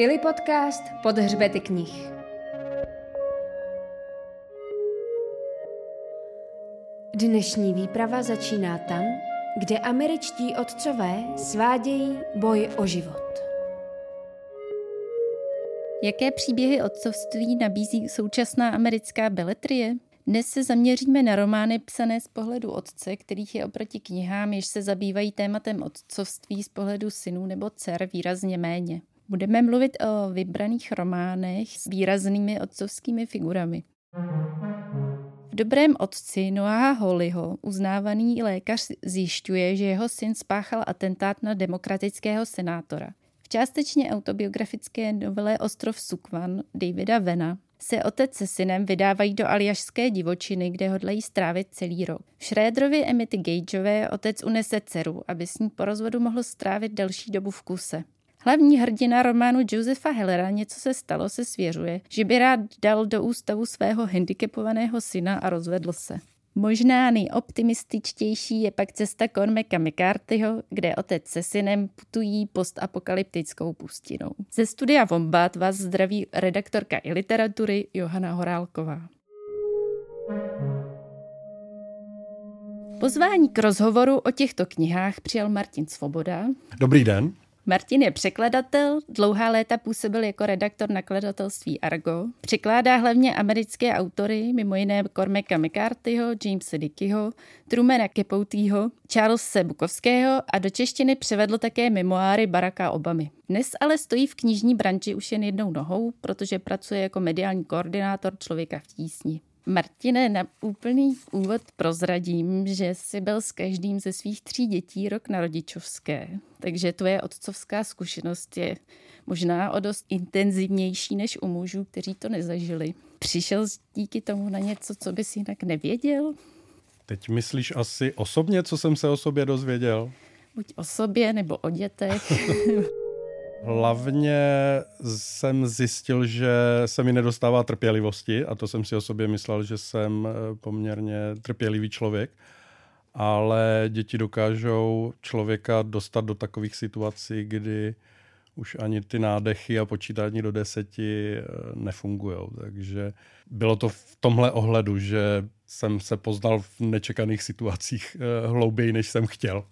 Ili podcast pod hřbety knih. Dnešní výprava začíná tam, kde američtí otcové svádějí boj o život. Jaké příběhy otcovství nabízí současná americká beletrie? Dnes se zaměříme na romány psané z pohledu otce, kterých je oproti knihám, jež se zabývají tématem otcovství z pohledu synů nebo dcer výrazně méně. Budeme mluvit o vybraných románech s výraznými otcovskými figurami. V Dobrém otci Noaha Hollyho uznávaný lékař zjišťuje, že jeho syn spáchal atentát na demokratického senátora. V částečně autobiografické novele Ostrov Sukvan Davida Vena se otec se synem vydávají do aljašské divočiny, kde hodlají strávit celý rok. V Šrédrově Emity Gageové otec unese dceru, aby s ní po rozvodu mohl strávit delší dobu v kuse. Hlavní hrdina románu Josefa Hellera Něco se stalo se svěřuje, že by rád dal do ústavu svého handicapovaného syna a rozvedl se. Možná nejoptimističtější je pak cesta Cormaca McCarthyho, kde otec se synem putují postapokalyptickou pustinou. Ze studia Vombat vás zdraví redaktorka i literatury Johana Horálková. Pozvání k rozhovoru o těchto knihách přijal Martin Svoboda. Dobrý den. Martin je překladatel, dlouhá léta působil jako redaktor nakladatelství Argo. Překládá hlavně americké autory, mimo jiné Cormaca McCarthyho, Jamesa Dickeyho, Trumana Capoutyho, Charlesa Bukovského a do češtiny převedl také memoáry Baracka Obamy. Dnes ale stojí v knižní branži už jen jednou nohou, protože pracuje jako mediální koordinátor člověka v tísni. Martine, na úplný úvod prozradím, že jsi byl s každým ze svých tří dětí rok na rodičovské, takže tvoje otcovská zkušenost je možná o dost intenzivnější než u mužů, kteří to nezažili. Přišel jsi díky tomu na něco, co bys jinak nevěděl? Teď myslíš asi osobně, co jsem se o sobě dozvěděl? Buď o sobě nebo o dětech. Hlavně jsem zjistil, že se mi nedostává trpělivosti a to jsem si o sobě myslel, že jsem eh, poměrně trpělivý člověk. Ale děti dokážou člověka dostat do takových situací, kdy už ani ty nádechy a počítání do deseti eh, nefungují. Takže bylo to v tomhle ohledu, že jsem se poznal v nečekaných situacích eh, hlouběji, než jsem chtěl.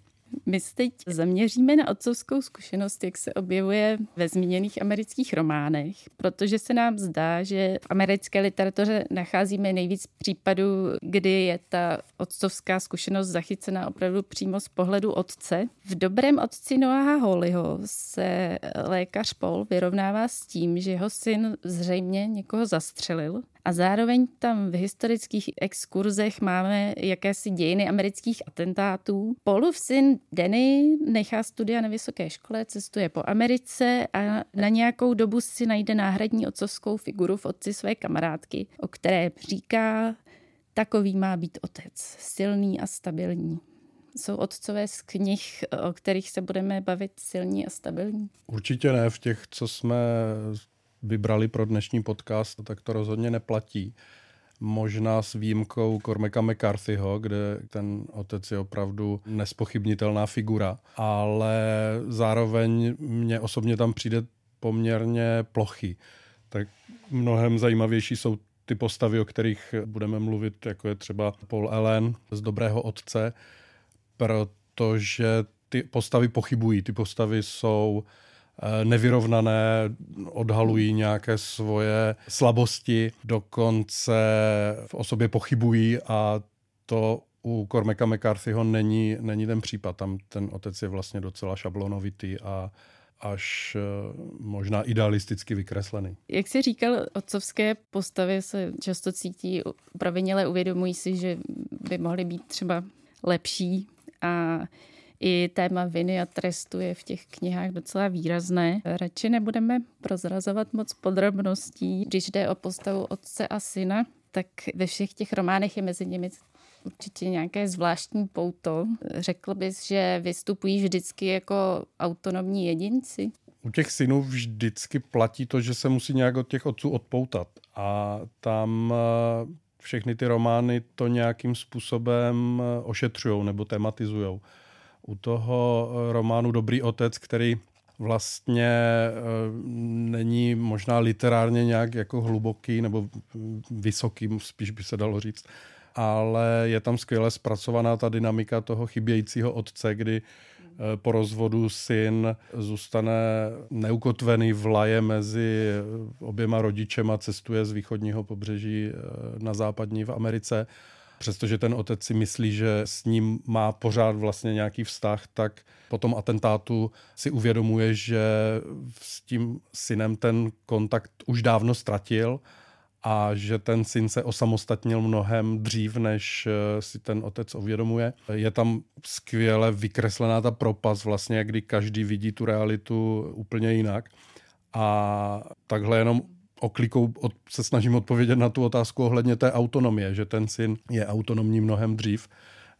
My se teď zaměříme na otcovskou zkušenost, jak se objevuje ve zmíněných amerických románech, protože se nám zdá, že v americké literatuře nacházíme nejvíc případů, kdy je ta otcovská zkušenost zachycena opravdu přímo z pohledu otce. V dobrém otci Noaha Hollyho se lékař Paul vyrovnává s tím, že jeho syn zřejmě někoho zastřelil a zároveň tam v historických exkurzech máme jakési dějiny amerických atentátů. Paulův syn Denny nechá studia na vysoké škole, cestuje po Americe a na nějakou dobu si najde náhradní otcovskou figuru v otci své kamarádky, o které říká, takový má být otec, silný a stabilní jsou otcové z knih, o kterých se budeme bavit silní a stabilní? Určitě ne. V těch, co jsme vybrali pro dnešní podcast, tak to rozhodně neplatí. Možná s výjimkou Cormaca McCarthyho, kde ten otec je opravdu nespochybnitelná figura, ale zároveň mně osobně tam přijde poměrně plochy. Tak mnohem zajímavější jsou ty postavy, o kterých budeme mluvit, jako je třeba Paul Allen z Dobrého otce, protože ty postavy pochybují. Ty postavy jsou nevyrovnané, odhalují nějaké svoje slabosti, dokonce v osobě pochybují a to u Cormaca McCarthyho není, není ten případ. Tam ten otec je vlastně docela šablonovitý a až eh, možná idealisticky vykreslený. Jak jsi říkal, otcovské postavy se často cítí upraveněle, uvědomují si, že by mohly být třeba lepší a i téma viny a trestu je v těch knihách docela výrazné. Radši nebudeme prozrazovat moc podrobností. Když jde o postavu otce a syna, tak ve všech těch románech je mezi nimi určitě nějaké zvláštní pouto. Řekl bys, že vystupují vždycky jako autonomní jedinci? U těch synů vždycky platí to, že se musí nějak od těch otců odpoutat. A tam eh, všechny ty romány to nějakým způsobem eh, ošetřují nebo tematizují u toho eh, románu Dobrý otec, který vlastně e, není možná literárně nějak jako hluboký nebo vysoký, spíš by se dalo říct, ale je tam skvěle zpracovaná ta dynamika toho chybějícího otce, kdy Eh, po rozvodu syn zůstane neukotvený v laje mezi oběma rodičema, cestuje z východního pobřeží eh, na západní v Americe. Přestože ten otec si myslí, že s ním má pořád vlastně nějaký vztah, tak po tom atentátu si uvědomuje, že s tím synem ten kontakt už dávno ztratil a že ten syn se osamostatnil mnohem dřív, než eh, si ten otec uvědomuje. Je tam skvěle vykreslená ta propas, vlastně, kdy každý vidí tu realitu úplně jinak. A takhle jenom oklikou od, se snažím odpovědět na tu otázku ohledně té autonomie, že ten syn je autonomní mnohem dřív,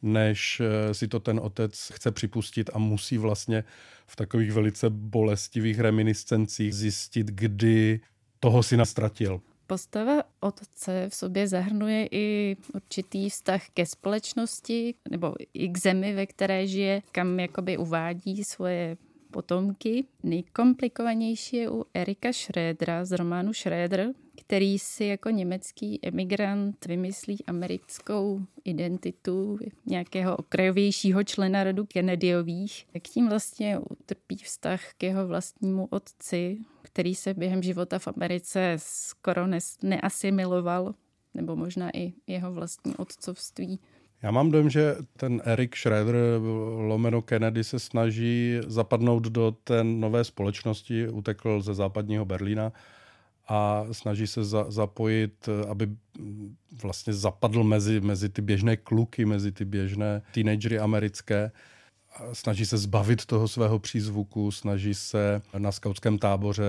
než eh, si to ten otec chce připustit a musí vlastně v takových velice bolestivých reminiscencích zjistit, kdy toho syna ztratil. Postava otce v sobě zahrnuje i určitý vztah ke společnosti nebo i k zemi, ve které žije, kam jakoby uvádí svoje potomky. Nejkomplikovanější je u Erika Schrödera z románu Schröder, který si jako německý emigrant vymyslí americkou identitu nějakého okrajovějšího člena rodu Kennedyových, tak tím vlastně utrpí vztah k jeho vlastnímu otci, který se během života v Americe skoro neasimiloval, nebo možná i jeho vlastní otcovství. Já mám dojem, že ten Eric Schroeder lomeno Kennedy se snaží zapadnout do té nové společnosti, utekl ze západního Berlína a snaží se za, zapojit, aby vlastně zapadl mezi, mezi ty běžné kluky, mezi ty běžné teenagery americké snaží se zbavit toho svého přízvuku, snaží se na skautském táboře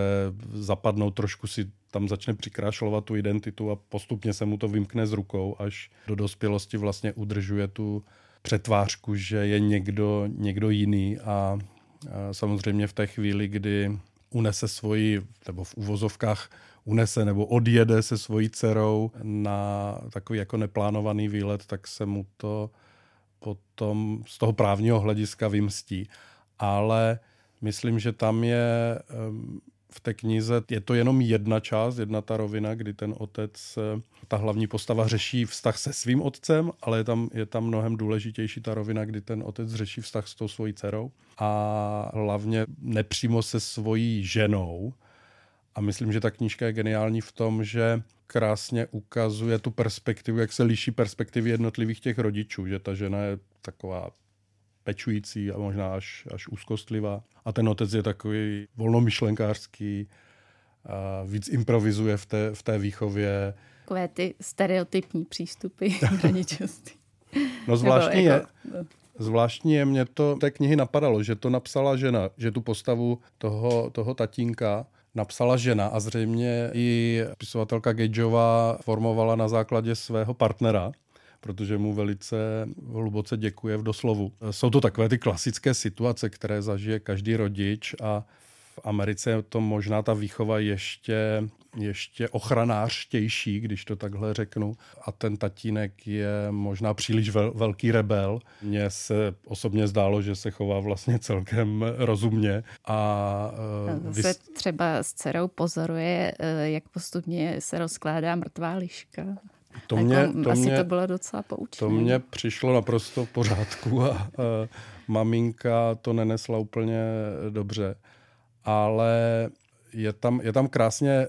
zapadnout, trošku si tam začne přikrášlovat tu identitu a postupně se mu to vymkne z rukou, až do dospělosti vlastně udržuje tu přetvářku, že je někdo, někdo jiný. A, a samozřejmě v té chvíli, kdy unese svoji, nebo v uvozovkách unese nebo odjede se svojí dcerou na takový jako neplánovaný výlet, tak se mu to potom z toho právního hlediska vymstí. Ale myslím, že tam je v té knize, je to jenom jedna část, jedna ta rovina, kdy ten otec, ta hlavní postava řeší vztah se svým otcem, ale je tam, je tam mnohem důležitější ta rovina, kdy ten otec řeší vztah s tou svojí dcerou a hlavně nepřímo se svojí ženou. A myslím, že ta knížka je geniální v tom, že krásně ukazuje tu perspektivu, jak se liší perspektivy jednotlivých těch rodičů, že ta žena je taková pečující a možná až, až úzkostlivá. A ten otec je takový volnomyšlenkářský, a víc improvizuje v té, v té výchově. Takové ty stereotypní přístupy rodičovství. No zvláštní jako, je, no. zvláštní je, mě to té knihy napadalo, že to napsala žena, že tu postavu toho, toho tatínka napsala žena a zřejmě i pisovatelka Gageová formovala na základě svého partnera, protože mu velice hluboce děkuje v doslovu. Jsou to takové ty klasické situace, které zažije každý rodič a v Americe je to možná ta výchova ještě, ještě ochranářštější, když to takhle řeknu. A ten tatínek je možná příliš vel, velký rebel. Mně se osobně zdálo, že se chová vlastně celkem rozumně. A, uh, se vys... třeba s dcerou pozoruje, eh, jak postupně se rozkládá mrtvá liška. To mě, jako, to asi mě, to bylo docela poučné. To mně přišlo naprosto v pořádku a, a maminka to nenesla úplně dobře ale je tam, je tam krásně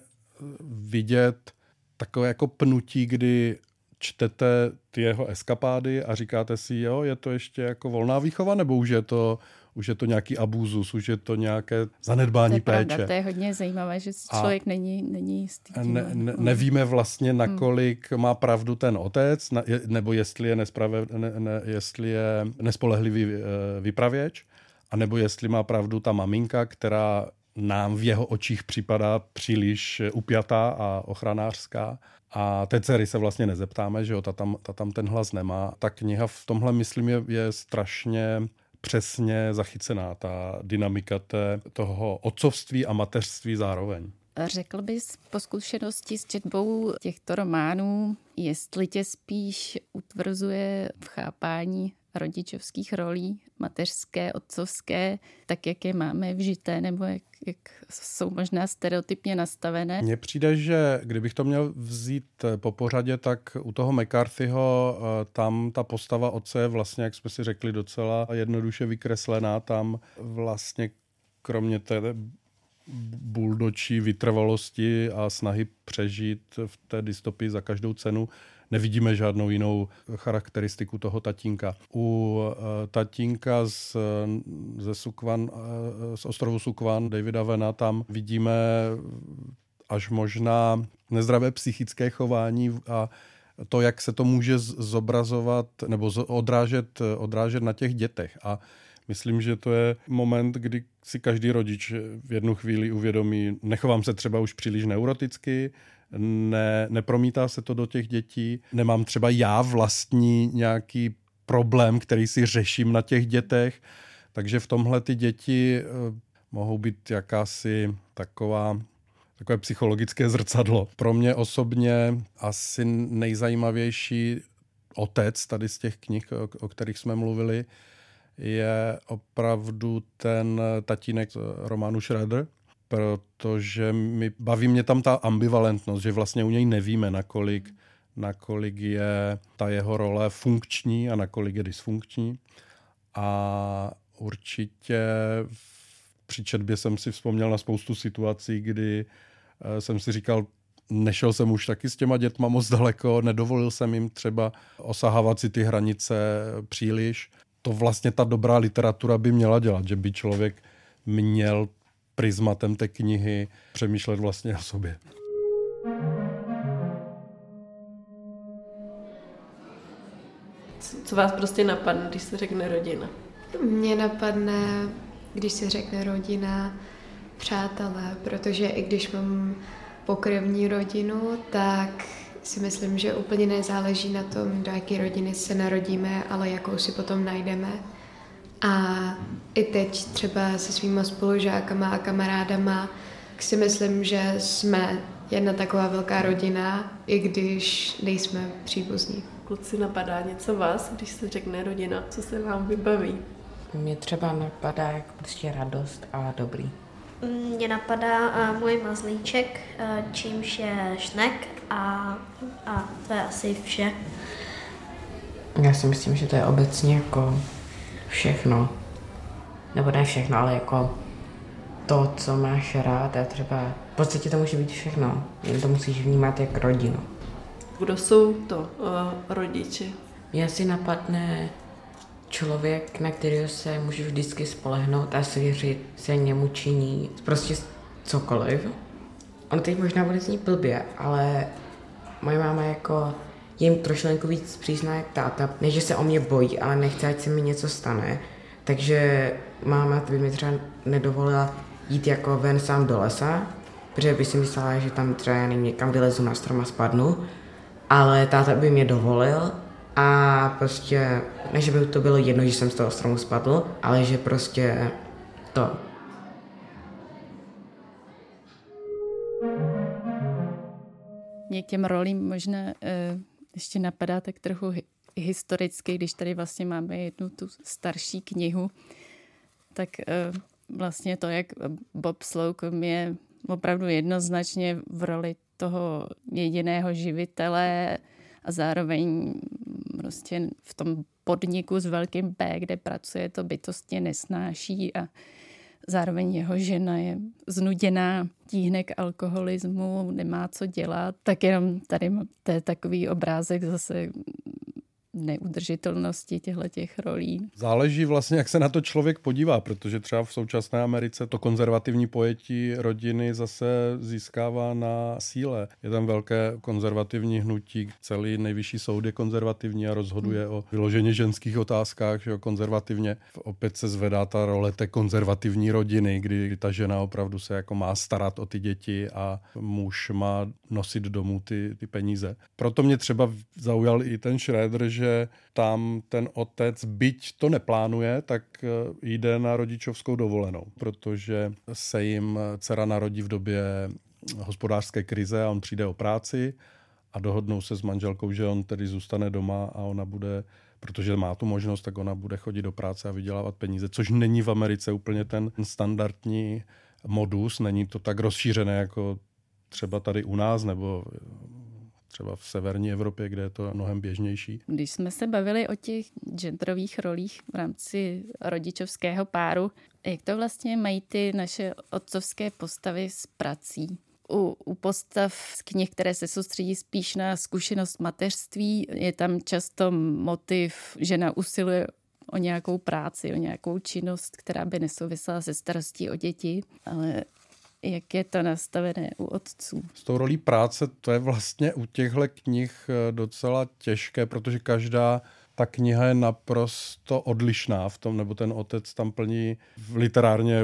vidět takové jako pnutí, kdy čtete ty jeho eskapády a říkáte si, jo, je to ještě jako volná výchova, nebo už je to, už je to nějaký abúzus, už je to nějaké zanedbání to je péče. Pravda, to je hodně zajímavé, že člověk a není, není jistý. Ne, ne, nevíme vlastně, nakolik hmm. má pravdu ten otec, nebo jestli je, nesprave, ne, ne, jestli je nespolehlivý eh, vypravěč. A nebo jestli má pravdu ta maminka, která nám v jeho očích připadá příliš upjatá a ochranářská. A té dcery se vlastně nezeptáme, že jo, ta tam, ta tam ten hlas nemá. Ta kniha v tomhle, myslím, je, je strašně přesně zachycená, ta dynamika té, toho otcovství a mateřství zároveň. Řekl bys po zkušenosti s četbou těchto románů, jestli tě spíš utvrzuje v chápání rodičovských rolí, mateřské, otcovské, tak jak je máme vžité, nebo jak, jak jsou možná stereotypně nastavené. Mně přijde, že kdybych to měl vzít po pořadě, tak u toho McCarthyho eh, tam ta postava otce je vlastně, jak jsme si řekli, docela jednoduše vykreslená. Tam vlastně kromě té buldočí vytrvalosti a snahy přežít v té dystopii za každou cenu, nevidíme žádnou jinou charakteristiku toho tatínka. U uh, tatínka z, ze Sukvan, uh, z ostrovu Sukvan, Davida Vena, tam vidíme až možná nezdravé psychické chování a to, jak se to může zobrazovat nebo odrážet, odrážet na těch dětech. A Myslím, že to je moment, kdy si každý rodič v jednu chvíli uvědomí, nechovám se třeba už příliš neuroticky, ne, nepromítá se to do těch dětí, nemám třeba já vlastní nějaký problém, který si řeším na těch dětech, takže v tomhle ty děti eh, mohou být jakási taková takové psychologické zrcadlo. Pro mě osobně asi nejzajímavější otec tady z těch knih, o, o kterých jsme mluvili, je opravdu ten tatínek Románu Schroeder, protože mi, baví mě tam ta ambivalentnost, že vlastně u něj nevíme, nakolik, nakolik je ta jeho role funkční a nakolik je dysfunkční. A určitě při četbě jsem si vzpomněl na spoustu situací, kdy eh, jsem si říkal, nešel jsem už taky s těma dětma moc daleko, nedovolil jsem jim třeba osahávat si ty hranice příliš to vlastně ta dobrá literatura by měla dělat, že by člověk měl prismatem té knihy přemýšlet vlastně o sobě. Co vás prostě napadne, když se řekne rodina? Mně napadne, když se řekne rodina, přátelé, protože i když mám pokrevní rodinu, tak si myslím, že úplně nezáleží na tom, do jaké rodiny se narodíme, ale jakou si potom najdeme. A i teď třeba se svýma spolužákama a kamarádama si myslím, že jsme jedna taková velká rodina, i když nejsme příbuzní. Kluci, napadá něco vás, když se řekne rodina? Co se vám vybaví? Mě třeba napadá jako prostě radost a dobrý. Mě napadá uh, můj mazlíček, uh, čímž je šnek a, a to je asi vše. Já si myslím, že to je obecně jako všechno. Nebo ne všechno, ale jako to, co máš rád a třeba v podstatě to může být všechno. Jen to musíš vnímat jak rodinu. Kdo jsou to uh, rodiči? Mě si napadne člověk, na kterého se můžu vždycky spolehnout a svěřit se němu činí prostě cokoliv. On teď možná bude znít blbě, ale moje máma jako jim trošku víc přísná jak táta. Ne, že se o mě bojí, ale nechce, ať se mi něco stane. Takže máma by mi třeba nedovolila jít jako ven sám do lesa, protože by si myslela, že tam třeba já nevím, někam vylezu na strom a spadnu. Ale táta by mě dovolil a prostě, ne, že by to bylo jedno, že jsem z toho stromu spadl, ale že prostě to. Mě k těm rolím možná uh, ještě napadá tak trochu historicky, když tady vlastně máme jednu tu starší knihu, tak uh, vlastně to, jak Bob Slocum je opravdu jednoznačně v roli toho jediného živitele a zároveň prostě v tom podniku s velkým P, kde pracuje, to bytostně nesnáší a zároveň jeho žena je znuděná, tíhne k alkoholismu, nemá co dělat, tak jenom tady to je takový obrázek zase neudržitelnosti těchto těch rolí. Záleží vlastně, jak se na to člověk podívá, protože třeba v současné Americe to konzervativní pojetí rodiny zase získává na síle. Je tam velké konzervativní hnutí, celý nejvyšší soud je konzervativní a rozhoduje hmm. o vyloženě ženských otázkách, že jo, konzervativně. Opět se zvedá ta role té konzervativní rodiny, kdy ta žena opravdu se jako má starat o ty děti a muž má nosit domů ty, ty peníze. Proto mě třeba zaujal i ten Schroeder, že tam ten otec, byť to neplánuje, tak eh, jde na rodičovskou dovolenou, protože se jim dcera narodí v době hospodářské krize a on přijde o práci a dohodnou se s manželkou, že on tedy zůstane doma a ona bude protože má tu možnost, tak ona bude chodit do práce a vydělávat peníze, což není v Americe úplně ten standardní modus, není to tak rozšířené jako třeba tady u nás nebo třeba v severní Evropě, kde je to mnohem běžnější. Když jsme se bavili o těch genderových rolích v rámci rodičovského páru, jak to vlastně mají ty naše otcovské postavy s prací? U, u postav z knih, které se soustředí spíš na zkušenost mateřství, je tam často motiv, žena usiluje o nějakou práci, o nějakou činnost, která by nesouvisela se starostí o děti, ale jak je to nastavené u otců. S tou rolí práce to je vlastně u těchto knih eh, docela těžké, protože každá ta kniha je naprosto odlišná v tom, nebo ten otec tam plní literárně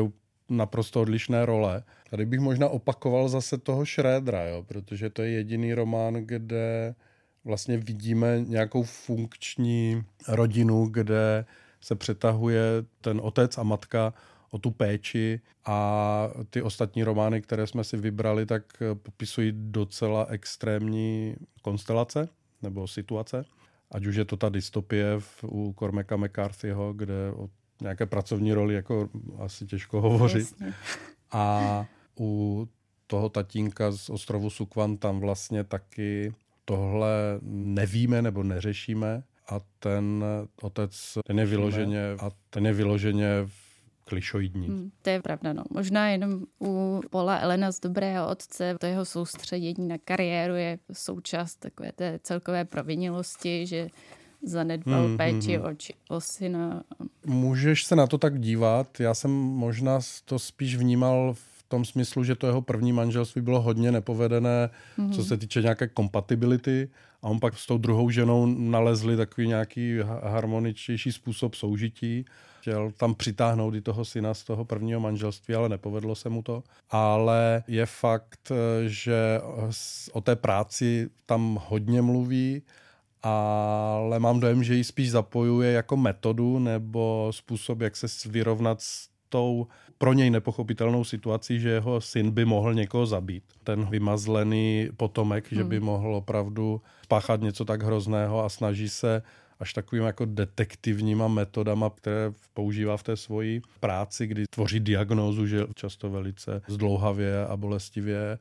naprosto odlišné role. Tady bych možná opakoval zase toho Šrédra, jo, protože to je jediný román, kde vlastně vidíme nějakou funkční rodinu, kde se přetahuje ten otec a matka o tu péči a ty ostatní romány, které jsme si vybrali, tak popisují docela extrémní konstelace nebo situace. Ať už je to ta dystopie v, u Cormaca McCarthyho, kde o nějaké pracovní roli jako asi těžko hovořit. Jasně. A u toho tatínka z ostrovu Sukvan tam vlastně taky tohle nevíme nebo neřešíme a ten otec, ten je vyloženě, a ten je vyloženě klišoidní. Hmm, to je pravda, no. Možná jenom u Pola Elena z Dobrého otce, to jeho soustředění na kariéru je součást takové té celkové provinělosti, že zanedbal hmm, hmm péči hmm, o, o syna. Můžeš se na to tak dívat. Já jsem možná to spíš vnímal v tom smyslu, že to jeho první manželství bylo hodně nepovedené, hmm co se týče nějaké kompatibility a on pak s tou druhou ženou nalezli takový nějaký harmoničtější způsob soužití chtěl tam přitáhnout i toho syna z toho prvního manželství, ale nepovedlo se mu to. Ale je fakt, že o té práci tam hodně mluví, ale mám dojem, že ji spíš zapojuje jako metodu nebo způsob, jak se vyrovnat s tou pro něj nepochopitelnou situací, že jeho syn by mohl někoho zabít. Ten vymazlený potomek, hmm. že by hmm. mohl opravdu spáchat něco tak hrozného a snaží se až takovým jako detektivníma metodama, které používá v té svoji práci, kdy tvoří diagnózu, že často velice zdlouhavě a bolestivě,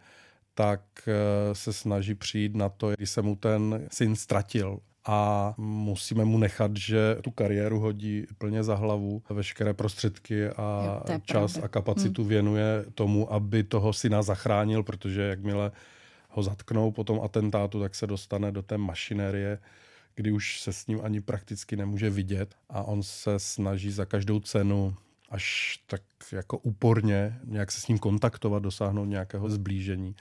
tak eh, se snaží přijít na to, když se mu ten syn ztratil a musíme mu nechat, že tu kariéru hodí plně za hlavu, veškeré prostředky a jo, čas pravda. a kapacitu hmm. věnuje tomu, aby toho syna zachránil, protože jakmile ho zatknou po tom atentátu, tak se dostane do té mašinérie kdy už se s ním ani prakticky nemůže vidět a on se snaží za každou cenu až tak jako úporně nějak se s ním kontaktovat, dosáhnout nějakého zblížení.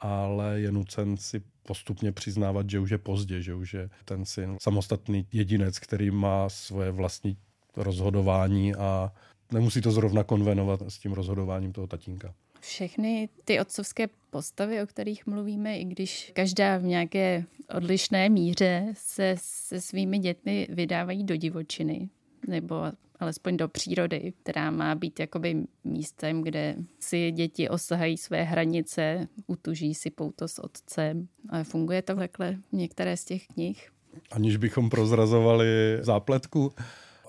Ale je nucen si postupně přiznávat, že už je pozdě, že už je ten syn samostatný jedinec, který má svoje vlastní rozhodování a nemusí to zrovna konvenovat s tím rozhodováním toho tatínka všechny ty otcovské postavy, o kterých mluvíme, i když každá v nějaké odlišné míře se se svými dětmi vydávají do divočiny, nebo alespoň do přírody, která má být jakoby místem, kde si děti osahají své hranice, utuží si pouto s otcem. Ale funguje to takhle některé z těch knih. Aniž bychom prozrazovali zápletku,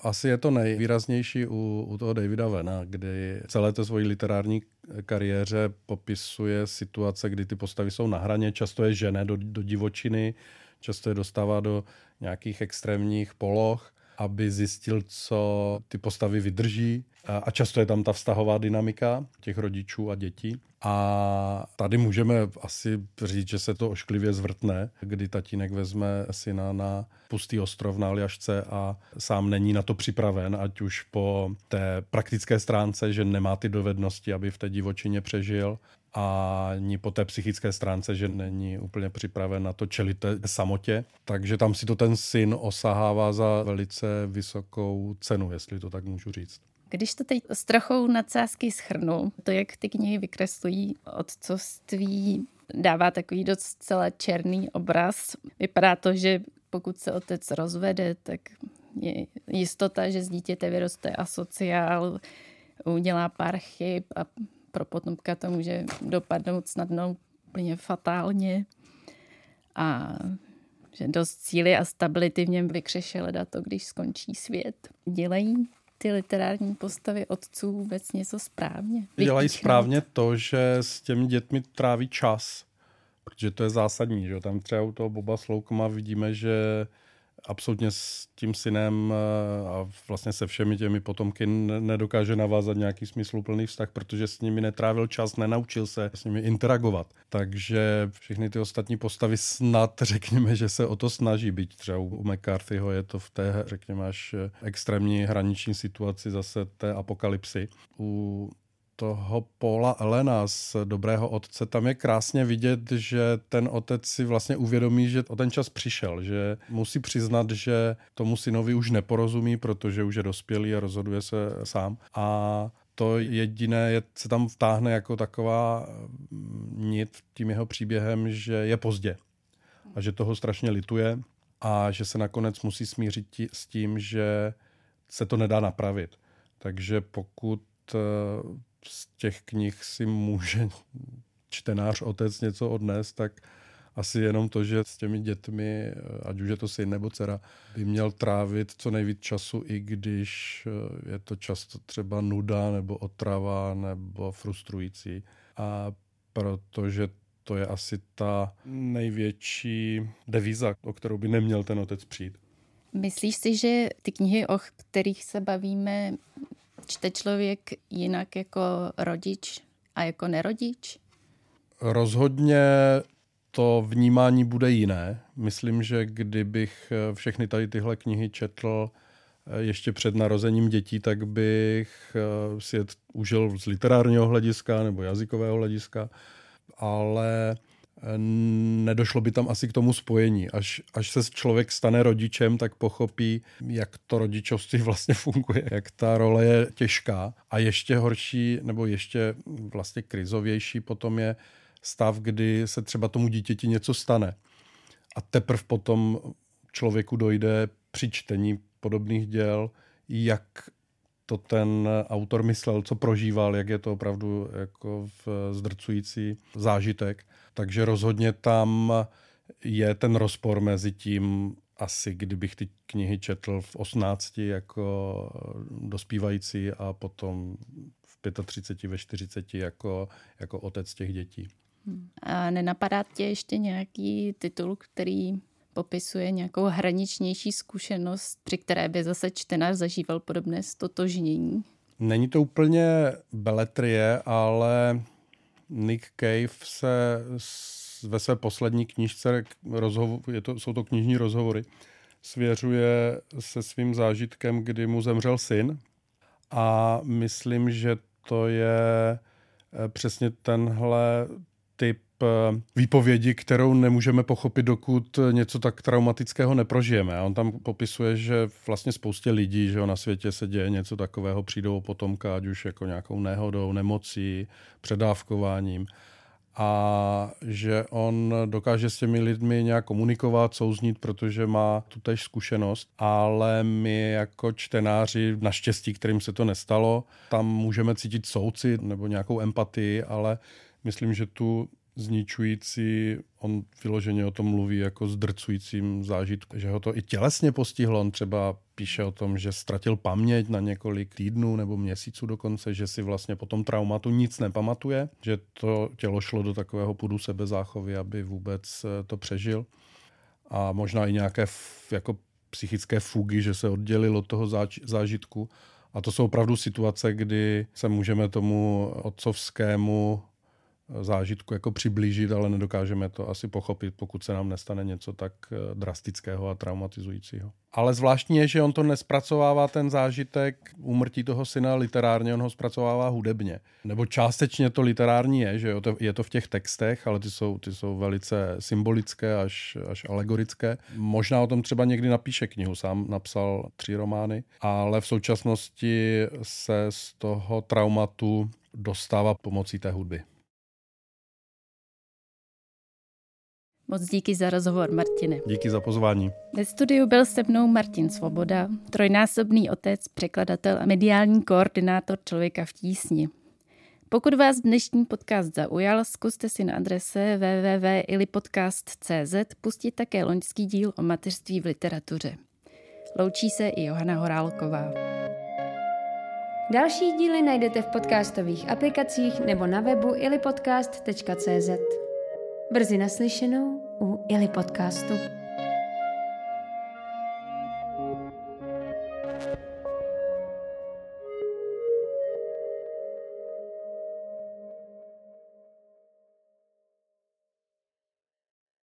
asi je to nejvýraznější u, u toho Davida Vena, kdy celé to svojí literární kariéře popisuje situace, kdy ty postavy jsou na hraně, často je žene do, do divočiny, často je dostává do nějakých extrémních poloh, aby zjistil, co ty postavy vydrží. A často je tam ta vztahová dynamika těch rodičů a dětí. A tady můžeme asi říct, že se to ošklivě zvrtne, kdy tatínek vezme syna na pustý ostrov na Aljašce a sám není na to připraven, ať už po té praktické stránce, že nemá ty dovednosti, aby v té divočině přežil, a ani po té psychické stránce, že není úplně připraven na to čelit té samotě. Takže tam si to ten syn osahává za velice vysokou cenu, jestli to tak můžu říct. Když to teď s trochou nadsázky schrnu, to, jak ty knihy vykreslují otcovství, dává takový docela černý obraz. Vypadá to, že pokud se otec rozvede, tak je jistota, že z dítěte vyroste asociál, udělá pár chyb a pro potomka to může dopadnout snadno úplně fatálně. A že dost síly a stability v něm vykřeše leda to, když skončí svět. Dělají ty literární postavy otců vůbec něco správně? Dělají správně to, že s těmi dětmi tráví čas, protože to je zásadní. Že? Tam třeba u toho Boba Sloukma vidíme, že absolutně s tím synem eh, a vlastně se všemi těmi potomky nedokáže navázat nějaký smysluplný vztah, protože s nimi netrávil čas, nenaučil se s nimi interagovat. Takže všechny ty ostatní postavy snad řekněme, že se o to snaží, byť třeba u McCarthyho je to v té, řekněme, až extrémní hraniční situaci zase té apokalypsy. U toho Paula Elena z Dobrého otce, tam je krásně vidět, že ten otec si vlastně uvědomí, že o ten čas přišel, že musí přiznat, že tomu synovi už neporozumí, protože už je dospělý a rozhoduje se sám. A to jediné je, se tam vtáhne jako taková mm, nit tím jeho příběhem, že je pozdě a že toho strašně lituje a že se nakonec musí smířit tí, s tím, že se to nedá napravit. Takže pokud eh, z těch knih si může čtenář otec něco odnést, tak asi jenom to, že s těmi dětmi, ať už je to syn nebo dcera, by měl trávit co nejvíc času, i když eh, je to často třeba nuda nebo otrava nebo frustrující. A protože to je asi ta největší devíza, o kterou by neměl ten otec přijít. Myslíš si, že ty knihy, o kterých se bavíme, čte člověk jinak jako rodič a jako nerodič? Rozhodně to vnímání bude jiné. Myslím, že kdybych eh, všechny tady tyhle knihy četl eh, ještě před narozením dětí, tak bych eh, si je užil z literárního hlediska nebo jazykového hlediska, ale nedošlo by tam asi k tomu spojení. Až, až se člověk stane rodičem, tak pochopí, jak to rodičovství vlastně funguje, jak ta role je těžká. A ještě horší, nebo ještě vlastně krizovější potom je stav, kdy se třeba tomu dítěti něco stane. A teprve potom člověku dojde při čtení podobných děl, jak to ten autor myslel, co prožíval, jak je to opravdu jako zdrcující zážitek. Takže rozhodně tam je ten rozpor mezi tím, asi kdybych ty knihy četl v 18 jako dospívající a potom v 35, ve 40 jako, jako otec těch dětí. Hmm. A nenapadá tě ještě nějaký titul, který popisuje nějakou hraničnější zkušenost, při které by zase čtenář zažíval podobné stotožnění? Není to úplně beletrie, ale Nick Cave se ve své poslední knižce, rozhovor, je to, jsou to knižní rozhovory, svěřuje se svým zážitkem, kdy mu zemřel syn a myslím, že to je eh, přesně tenhle typ výpovědi, kterou nemůžeme pochopit, dokud něco tak traumatického neprožijeme. A on tam popisuje, že vlastně spoustě lidí, že na světě se děje něco takového, přijdou o potomka, ať už jako nějakou nehodou, nemocí, předávkováním a že on dokáže s těmi lidmi nějak komunikovat, souznít, protože má tu tež zkušenost, ale my jako čtenáři, naštěstí, kterým se to nestalo, tam můžeme cítit soucit nebo nějakou empatii, ale myslím, že tu zničující, on vyloženě o tom mluví jako zdrcujícím zážitku, že ho to i tělesně postihlo. On třeba píše o tom, že ztratil paměť na několik týdnů nebo měsíců dokonce, že si vlastně po tom traumatu nic nepamatuje, že to tělo šlo do takového pudu sebezáchovy, aby vůbec eh, to přežil. A možná i nějaké jako psychické fugy, že se oddělil od toho zážitku. A to jsou opravdu situace, kdy se můžeme tomu otcovskému zážitku jako přiblížit, ale nedokážeme to asi pochopit, pokud se nám nestane něco tak eh, drastického a traumatizujícího. Ale zvláštní je, že on to nespracovává ten zážitek úmrtí toho syna literárně, on ho zpracovává hudebně. Nebo částečně to literární je, že je to v těch textech, ale ty jsou, ty jsou velice symbolické až, až alegorické. Možná o tom třeba někdy napíše knihu, sám napsal tři romány, ale v současnosti se z toho traumatu dostává pomocí té hudby. Moc díky za rozhovor, Martine. Díky za pozvání. Ve studiu byl se mnou Martin Svoboda, trojnásobný otec, překladatel a mediální koordinátor Člověka v tísni. Pokud vás dnešní podcast zaujal, zkuste si na adrese www.ilipodcast.cz pustit také loňský díl o mateřství v literatuře. Loučí se i Johana Horálková. Další díly najdete v podcastových aplikacích nebo na webu ilipodcast.cz. Brzy naslyšenou u Ili podcastu.